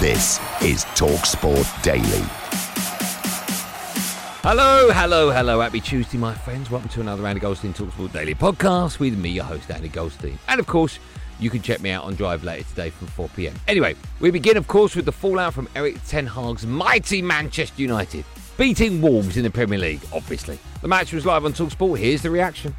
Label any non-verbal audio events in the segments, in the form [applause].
This is TalkSport Daily. Hello, hello, hello. Happy Tuesday, my friends. Welcome to another Andy Goldstein Talksport Daily podcast with me, your host, Andy Goldstein. And of course, you can check me out on Drive later today from 4 pm. Anyway, we begin, of course, with the fallout from Erik Ten Hag's mighty Manchester United, beating Wolves in the Premier League, obviously. The match was live on Talksport. Here's the reaction.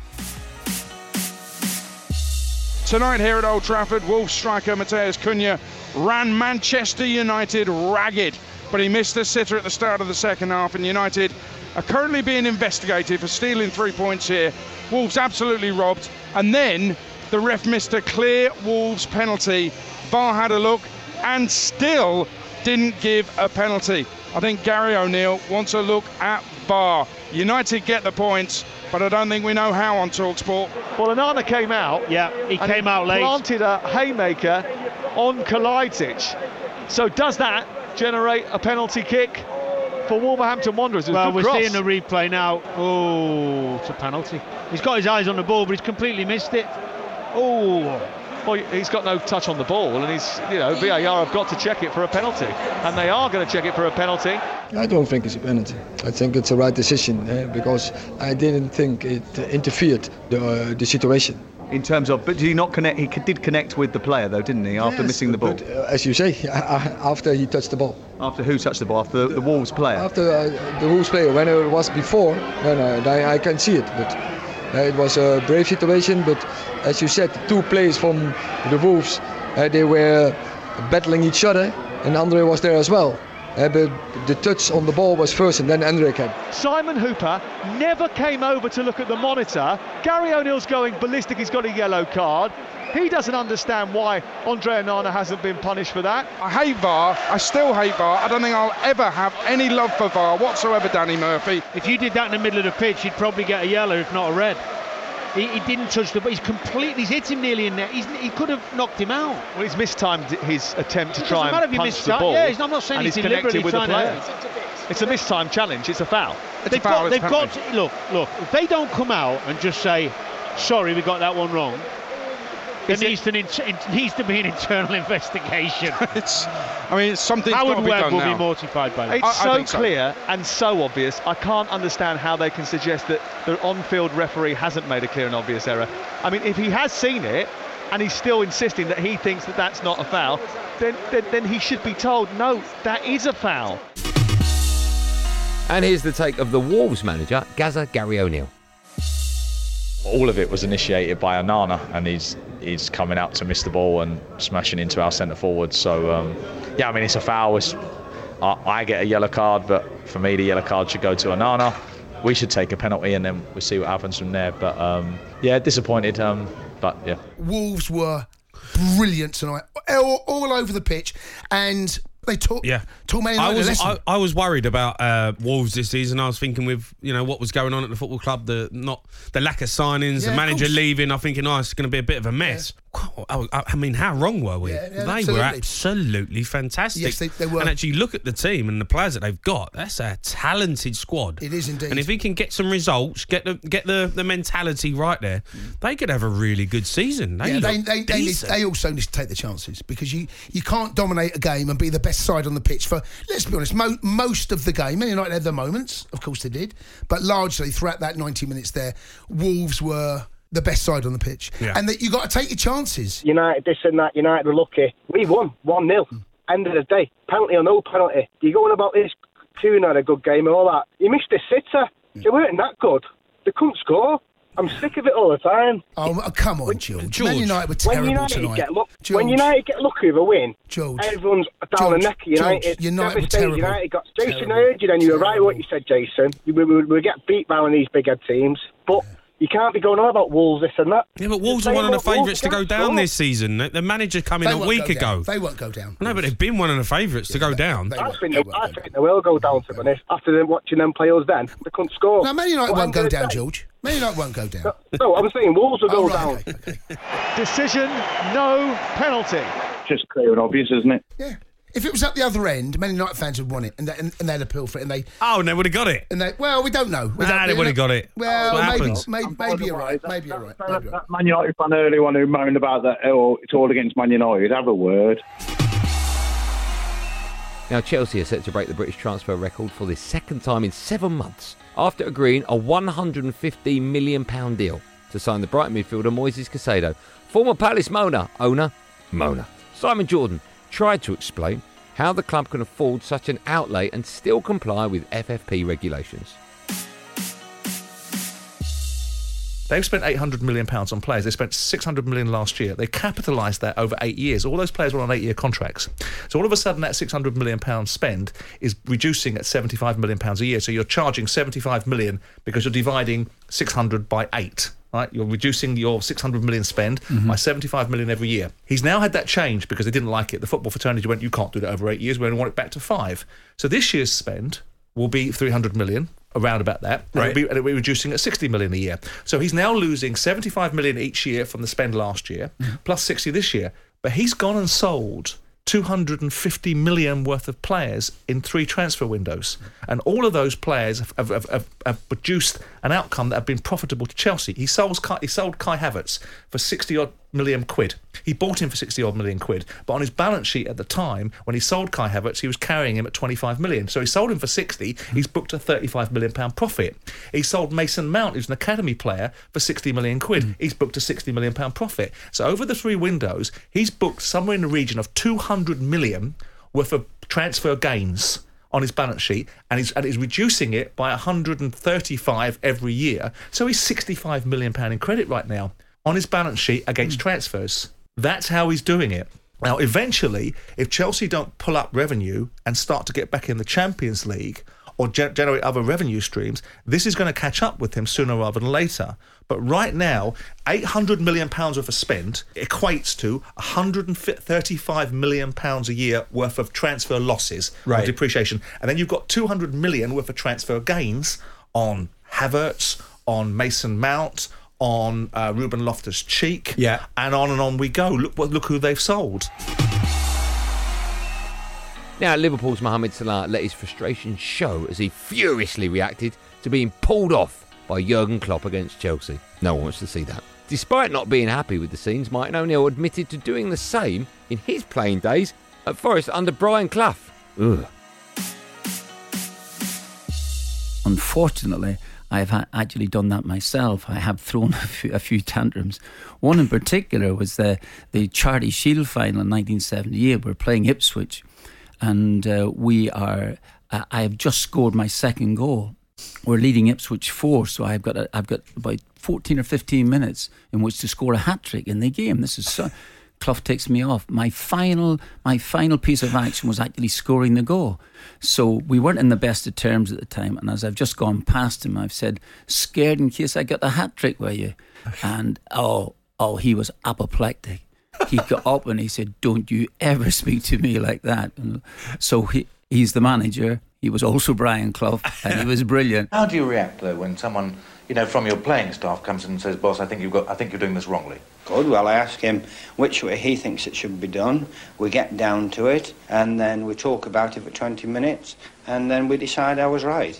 Tonight here at Old Trafford, Wolves striker Mateus Cunha ran Manchester United ragged, but he missed the sitter at the start of the second half, and United are currently being investigated for stealing three points here. Wolves absolutely robbed, and then the ref missed a clear Wolves penalty. VAR had a look and still didn't give a penalty. I think Gary O'Neill wants a look at VAR. United get the points, but I don't think we know how on Talksport. Well, Onana came out. Yeah, he and came out late. Planted a haymaker on Kalajdzic. So does that generate a penalty kick for Wolverhampton Wanderers? It Well, we're cross. seeing the replay now. Oh, it's a penalty. He's got his eyes on the ball, but he's completely missed it. Oh, Well, he's got no touch on the ball, and he's, you know, VAR have got to check it for a penalty, and they are going to check it for a penalty. I don't think it's a penalty. I think it's a right decision uh, because I didn't think it interfered the, uh, the situation. In terms of, but did he not connect? He did connect with the player though, didn't he? After Yes, missing the ball. But, uh, as you say, [laughs] after he touched the ball. After who touched the ball? After the, the Wolves player. After uh, the Wolves player, when it was before, then uh, I, I can see it. But it was a brave situation. But as you said, two players from the Wolves, uh, they were battling each other, and Andre was there as well. Uh, but the touch on the ball was first, and then Andre came. Simon Hooper never came over to look at the monitor. Gary O'Neill's going ballistic, he's got a yellow card. He doesn't understand why Andre Onana hasn't been punished for that. I hate VAR. I still hate VAR. I don't think I'll ever have any love for VAR whatsoever, Danny Murphy. if you did that in the middle of the pitch, you'd probably get a yellow, if not a red. He, he didn't touch the ball. He's completely. He's hit him nearly in there. He's, he could have knocked him out. Well, he's mistimed his attempt to It try doesn't matter and if he punch missed the ball. Yeah, he's not- I'm not saying and he's he's connected deliberately with the trying to- player. It's a mistimed challenge. It's a foul. It's They've a foul, got. it's They've got. To, look, look. If they don't come out and just say, "Sorry, we got that one wrong," there Is it- needs to it needs to be an internal [laughs] investigation. [laughs] It's, I mean, it's something's Howard got Webb will now. be mortified by that. It's I- I so think so. clear and so obvious. I can't understand how they can suggest that the on-field referee hasn't made a clear and obvious error. I mean, if he has seen it and he's still insisting that he thinks that that's not a foul, then then, then he should be told, no, that is a foul. And here's the take of the Wolves manager, Gaza Gary O'Neill. All of it was initiated by Onana, and he's he's coming out to miss the ball and smashing into our centre forward. So um, yeah, I mean it's a foul. It's, I, I get a yellow card, but for me the yellow card should go to Onana. We should take a penalty and then we see what happens from there. But um, yeah, disappointed. Um, but yeah. Wolves were brilliant tonight, all, all over the pitch, and they taught Yeah. taught Man I was. I, I was worried about uh, Wolves this season. I was thinking with you know what was going on at the football club, the not the lack of signings, Yeah, the manager leaving. I'm thinking, oh, it's going to be a bit of a mess. I, I mean, how wrong were we? Yeah, yeah, they absolutely. were absolutely fantastic. Yes, they- they were. And actually, look at the team and the players that they've got. That's a talented squad. It is indeed. And if he can get some results, get the get the, the mentality right there, they could have a really good season. They yeah, they, they, they, need, they also need to take the chances because you, you can't dominate a game and be the best side on the pitch for, let's be honest, mo- most of the game. Man United had their moments, of course they did, but largely throughout that 90 minutes there, Wolves were the best side on the pitch, Yeah. and that you got to take your chances. United, this and that, United were lucky. We won 1 0. End of the day. Penalty or no penalty. You're going about this Cunha had a good game and all that. You missed a sitter. Mm. They weren't that good. They couldn't score. I'm sick of it all the time. Oh, come on, George. George. Man United were When terrible United tonight. get luck, George. when United get lucky with a win, George. everyone's down George, the neck of United. George, United were terrible. United got Jason. I heard you then. You were right what you said, Jason. We, we, we get beat by one of these big head teams, but you can't be going on about Wolves this and that. Yeah, but Wolves are one of the saying what Wolves favourites to go down score. this season. The the manager come in They a week ago. down. They won't go down. No, but they've been one of the favourites to go down. I think, they, I think they will go down to be honest. After them watching them play us, then they couldn't score. Now, Man United But won't go down, day- George. Man United won't go down. No, I'm saying Wolves will go Oh, right, down. Decision, no penalty. Just clear and obvious, isn't it? Yeah. If it was at the other end, Man United fans would want it, and, they, and, and they'd appeal for it, and they. Oh, and they would have got it. And they, well, we don't know. We Nah, don't- they would have got it. Well, That's what maybe, happens. maybe, maybe you're right. Maybe you're right. Maybe you're right. That Man United fan earlier one who moaned about that, oh, it's all against Man United. Have a word. Now, Chelsea are set to break the British transfer record for the second time in seven months after agreeing a £150 million deal to sign the Brighton midfielder Moises Caicedo. Former Palace Mona owner, Mona, Simon Jordan, tried to explain how the club can afford such an outlay and still comply with FFP regulations. They've spent 800 million pounds on players. They spent 600 million last year. They capitalised that over eight years. All those players were on eight-year contracts. So all of a sudden, that 600 million pound spend is reducing at 75 million pounds a year. So you're charging 75 million because you're dividing 600 by eight. Right, you're reducing your 600 million spend mm-hmm. by 75 million every year. He's now had that change because they didn't like it. The football fraternity went, "You can't do that over eight years. We only want it back to five." So this year's spend will be 300 million, around about that. And Right. it'll be, and it'll be reducing at 60 million a year. So he's now losing 75 million each year from the spend last year, mm-hmm. plus 60 this year. But he's gone and sold 250 million worth of players in three transfer windows. And all of those players have, have, have, have, produced an outcome that have been profitable to Chelsea. He sold he sold Kai Havertz for 60 odd million quid. He bought him for 60 odd million quid. But on his balance sheet at the time, when he sold Kai Havertz, he was carrying him at 25 million. So he sold him for 60. He's booked a 35 million pound profit. He sold Mason Mount, who's an academy player, for 60 million quid. Mm. He's booked a 60 million pound profit. So over the three windows, he's booked somewhere in the region of 200 million worth of transfer gains on his balance sheet and he's, and he's reducing it by 135 every year. So he's 65 million pound in credit right now on his balance sheet against hmm. transfers. That's how he's doing it. Now, eventually, if Chelsea don't pull up revenue and start to get back in the Champions League or ge- generate other revenue streams, this is going to catch up with him sooner rather than later. But right now, 800 million pounds worth of spend equates to 135 million pounds a year worth of transfer losses or Right. depreciation, and then you've got 200 million worth of transfer gains on Havertz, on Mason Mount, on uh, Ruben Loftus Cheek, Yeah. and on and on we go. Look what look who they've sold. Now, Liverpool's Mohamed Salah let his frustration show as he furiously reacted to being pulled off by Jurgen Klopp against Chelsea. No one wants to see that. Despite not being happy with the scenes, Mike O'Neill admitted to doing the same in his playing days at Forest under Brian Clough. Ugh. Unfortunately, I have ha- actually done that myself. I have thrown [laughs] a few, a few tantrums. One in particular was the the Charity Shield final in 1978. We're playing Ipswich, and uh, we are. Uh, I have just scored my second goal. We're leading Ipswich four, so I've got a, I've got about 14 or 15 minutes in which to score a hat trick in the game. This is so. Clough takes me off. My final, my final piece of action was actually scoring the goal. So we weren't in the best of terms at the time. And as I've just gone past him, I've said, "Scared in case I got the hat trick, were you?" [laughs] And oh, oh, he was apoplectic. He got up and he said, "Don't you ever speak to me like that." And so he, he's the manager. He was also Brian Clough, and he was brilliant. [laughs] How do you react though when someone, you know, from your playing staff comes in and says, "Boss, I think you've got, I think you're doing this wrongly." Good. Well, I ask him which way he thinks it should be done. We get down to it, and then we talk about it for 20 minutes, and then we decide I was right.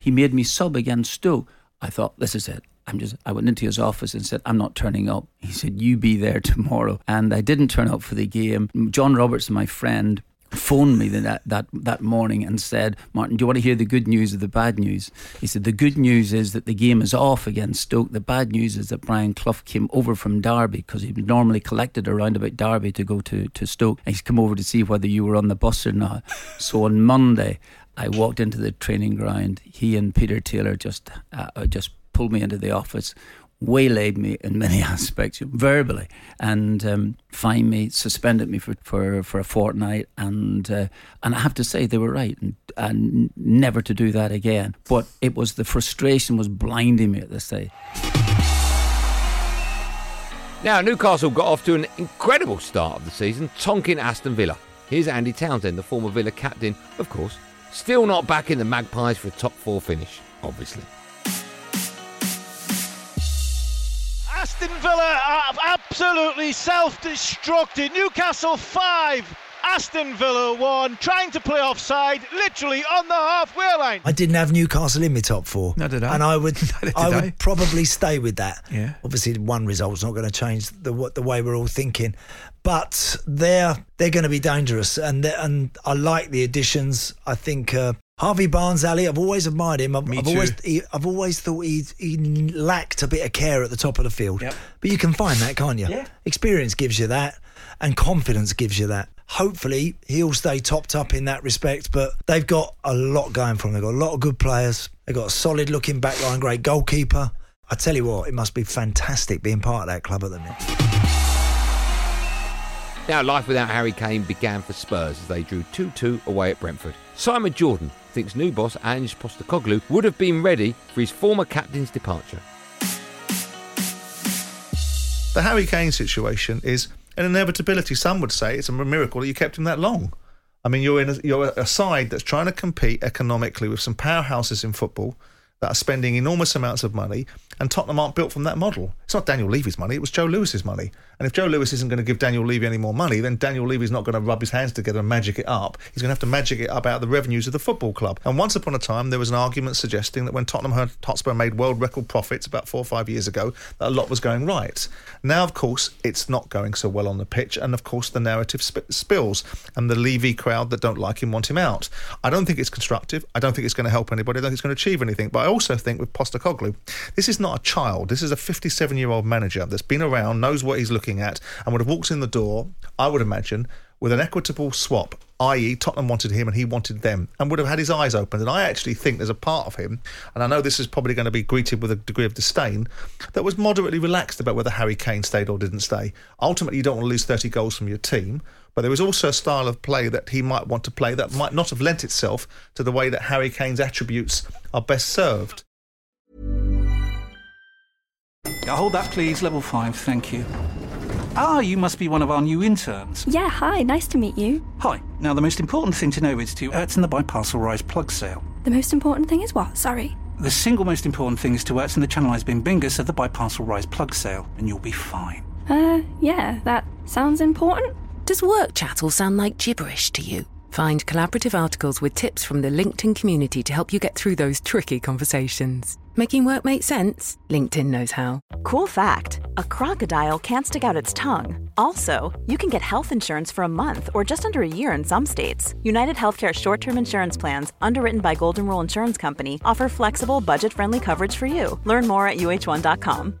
He made me sub against Stoke. I thought, this is it. I'm just. I went into his office and said, "I'm not turning up." He said, "You be there tomorrow," and I didn't turn up for the game. John Roberts, my friend, phoned me that, that that morning and said, Martin, do you want to hear the good news or the bad news? He said, The good news is that the game is off against Stoke. The bad news is that Brian Clough came over from Derby because he normally collected around about Derby to go to, to Stoke. And He's come over to see whether you were on the bus or not. so on Monday, I walked into the training ground. He and Peter Taylor just uh, just pulled me into the office waylaid me in many [laughs] aspects verbally and um, fined me, suspended me for, for, for a fortnight. And uh, and I have to say they were right and, and never to do that again. But it was the frustration was blinding me at this stage. Now, Newcastle got off to an incredible start of the season, tonking Aston Villa. Here's Andy Townsend, the former Villa captain, of course, still not back in the Magpies for a top four finish, obviously. Aston Villa are absolutely self-destructed. Newcastle 5, Aston Villa 1, trying to play offside, literally on the halfway line. I didn't have Newcastle in my top four. No, did I? And I would, [laughs] I I. would probably stay with that. Yeah. Obviously, one result's not going to change the what the way we're all thinking, but they're they're going to be dangerous. And and I like the additions. I think. Uh, Harvey Barnes, Ali, I've always admired him. I've, Me I've too. always, he, I've always thought he he lacked a bit of care at the top of the field. But you can find that, can't you? Yeah. Experience gives you that, and confidence gives you that. Hopefully, he'll stay topped up in that respect. But they've got a lot going for them. They've got a lot of good players. They've got a solid looking backline, great goalkeeper. I tell you what, it must be fantastic being part of that club at the minute. Now, life without Harry Kane began for Spurs as they drew 2 2 away at Brentford. Simon Jordan thinks new boss Ange Postecoglou would have been ready for his former captain's departure. The Harry Kane situation is an inevitability. Some would say it's a miracle that you kept him that long. I mean, you're in a, you're a side that's trying to compete economically with some powerhouses in football that are spending enormous amounts of money, and Tottenham aren't built from that model. It's not Daniel Levy's money; it was Joe Lewis's money. And if Joe Lewis isn't going to give Daniel Levy any more money, then Daniel Levy's not going to rub his hands together and magic it up. He's going to have to magic it up out of the revenues of the football club. And once upon a time, there was an argument suggesting that when Tottenham Hotspur made world record profits about four or five years ago, that a lot was going right. Now, of course, it's not going so well on the pitch, and of course, the narrative sp- spills, and the Levy crowd that don't like him want him out. I don't think it's constructive. I don't think it's going to help anybody. I don't think it's going to achieve anything. But I also think with Postecoglou, this is not a child. This is a 57 year old manager that's been around, knows what he's looking at, and would have walked in the door, I would imagine, with an equitable swap, i.e., Tottenham wanted him and he wanted them, and would have had his eyes opened. And I actually think there's a part of him, and I know this is probably going to be greeted with a degree of disdain, that was moderately relaxed about whether Harry Kane stayed or didn't stay. Ultimately, you don't want to lose 30 goals from your team. But there was also a style of play that he might want to play that might not have lent itself to the way that Harry Kane's attributes are best served. Now hold that, please. Level five, thank you. Ah, you must be one of our new interns. Yeah, hi, nice to meet you. Hi. Now, the most important thing to know is to Ertz and the Biparcel Rise plug sale. The most important thing is what? Sorry. The single most important thing is to Ertz and the Channelized Bin Bingus of the Biparcel Rise plug sale, and you'll be fine. Uh, yeah, that sounds important. Does work chat all sound like gibberish to you? Find collaborative articles with tips from the LinkedIn community to help you get through those tricky conversations. Making work make sense? LinkedIn knows how. Cool fact a crocodile can't stick out its tongue. Also, you can get health insurance for a month or just under a year in some states. United Healthcare short term insurance plans, underwritten by Golden Rule Insurance Company, offer flexible, budget friendly coverage for you. Learn more at uh1.com.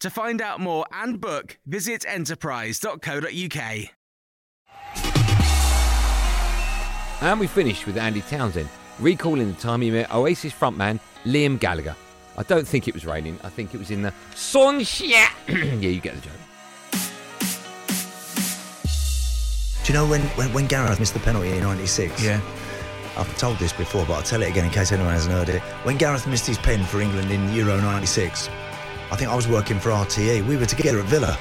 To find out more and book, visit enterprise.co.uk. And we finish with Andy Townsend recalling the time he met Oasis frontman Liam Gallagher. I don't think it was raining. I think it was in the sunshine. [clears throat] yeah, you get the joke. Do you know when, when, when Gareth missed the penalty in 96? Yeah. I've told this before, but I'll tell it again in case anyone hasn't heard it. When Gareth missed his pen for England in Euro 96, I think I was working for RTE. We were together at Villa.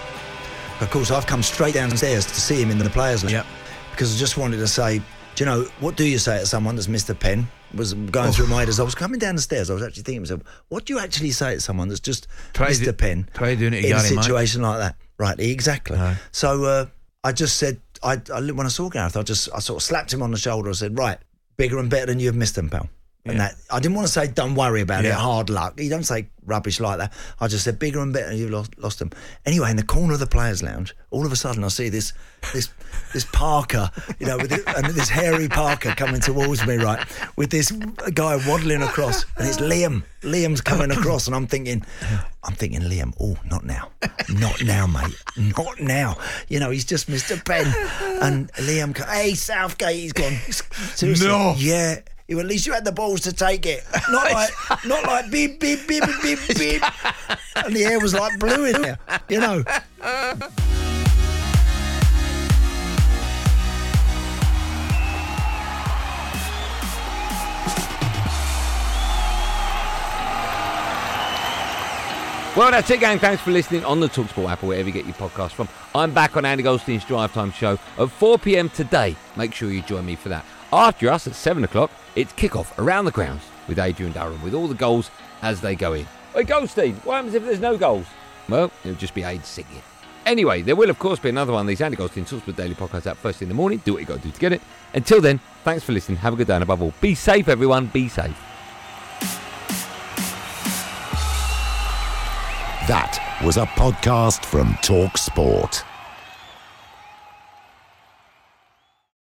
Of course, I've come straight downstairs to see him in the players' lounge because I just wanted to say, Do you know what do you say to someone that's missed a pen? Was going through my head as I was coming down the stairs. I was actually thinking to myself, what do you actually say to someone that's just Try missed do- a pen? try doing it in a again, mate. situation like that. Right, exactly. So uh, I just said, I, I when I saw Gareth, I just I sort of slapped him on the shoulder. I said, right, bigger and better than you have missed them, pal. And that I didn't want to say, don't worry about it, hard luck. You don't say rubbish like that. I just said, bigger and better, you've lost, lost them. Anyway, in the corner of the players' lounge, all of a sudden I see this this this Parker, you know, with it, and this hairy Parker coming towards me, right, with this guy waddling across, and it's Liam. Liam's coming across, and I'm thinking, I'm thinking, Liam, oh, not now, not now, mate, not now. You know, he's just Mr. a pen, and Liam, hey, Southgate, he's gone. Seriously, No. yeah. Well, at least you had the balls to take it. Not [laughs] like, not like beep, beep, beep, beep, beep. [laughs] And the air was like blue in there, you know. Well, that's it, gang. Thanks for listening on the Talksport app or wherever you get your podcast from. I'm back on Andy Goldstein's Drive Time show at 4 p.m. today. Make sure you join me for that. After us at 7 o'clock, it's kickoff around the grounds with Adrian Durham with all the goals as they go in. Hey, Goldstein, what happens if there's no goals? Well, it'll just be Aid singing. Anyway, there will, of course, be another one of these Andy Goldstein Talksport Daily podcasts out first thing in the morning. Do what you got to do to get it. Until then, thanks for listening. Have a good day, and above all, be safe, everyone. Be safe. That was a podcast from Talk Sport.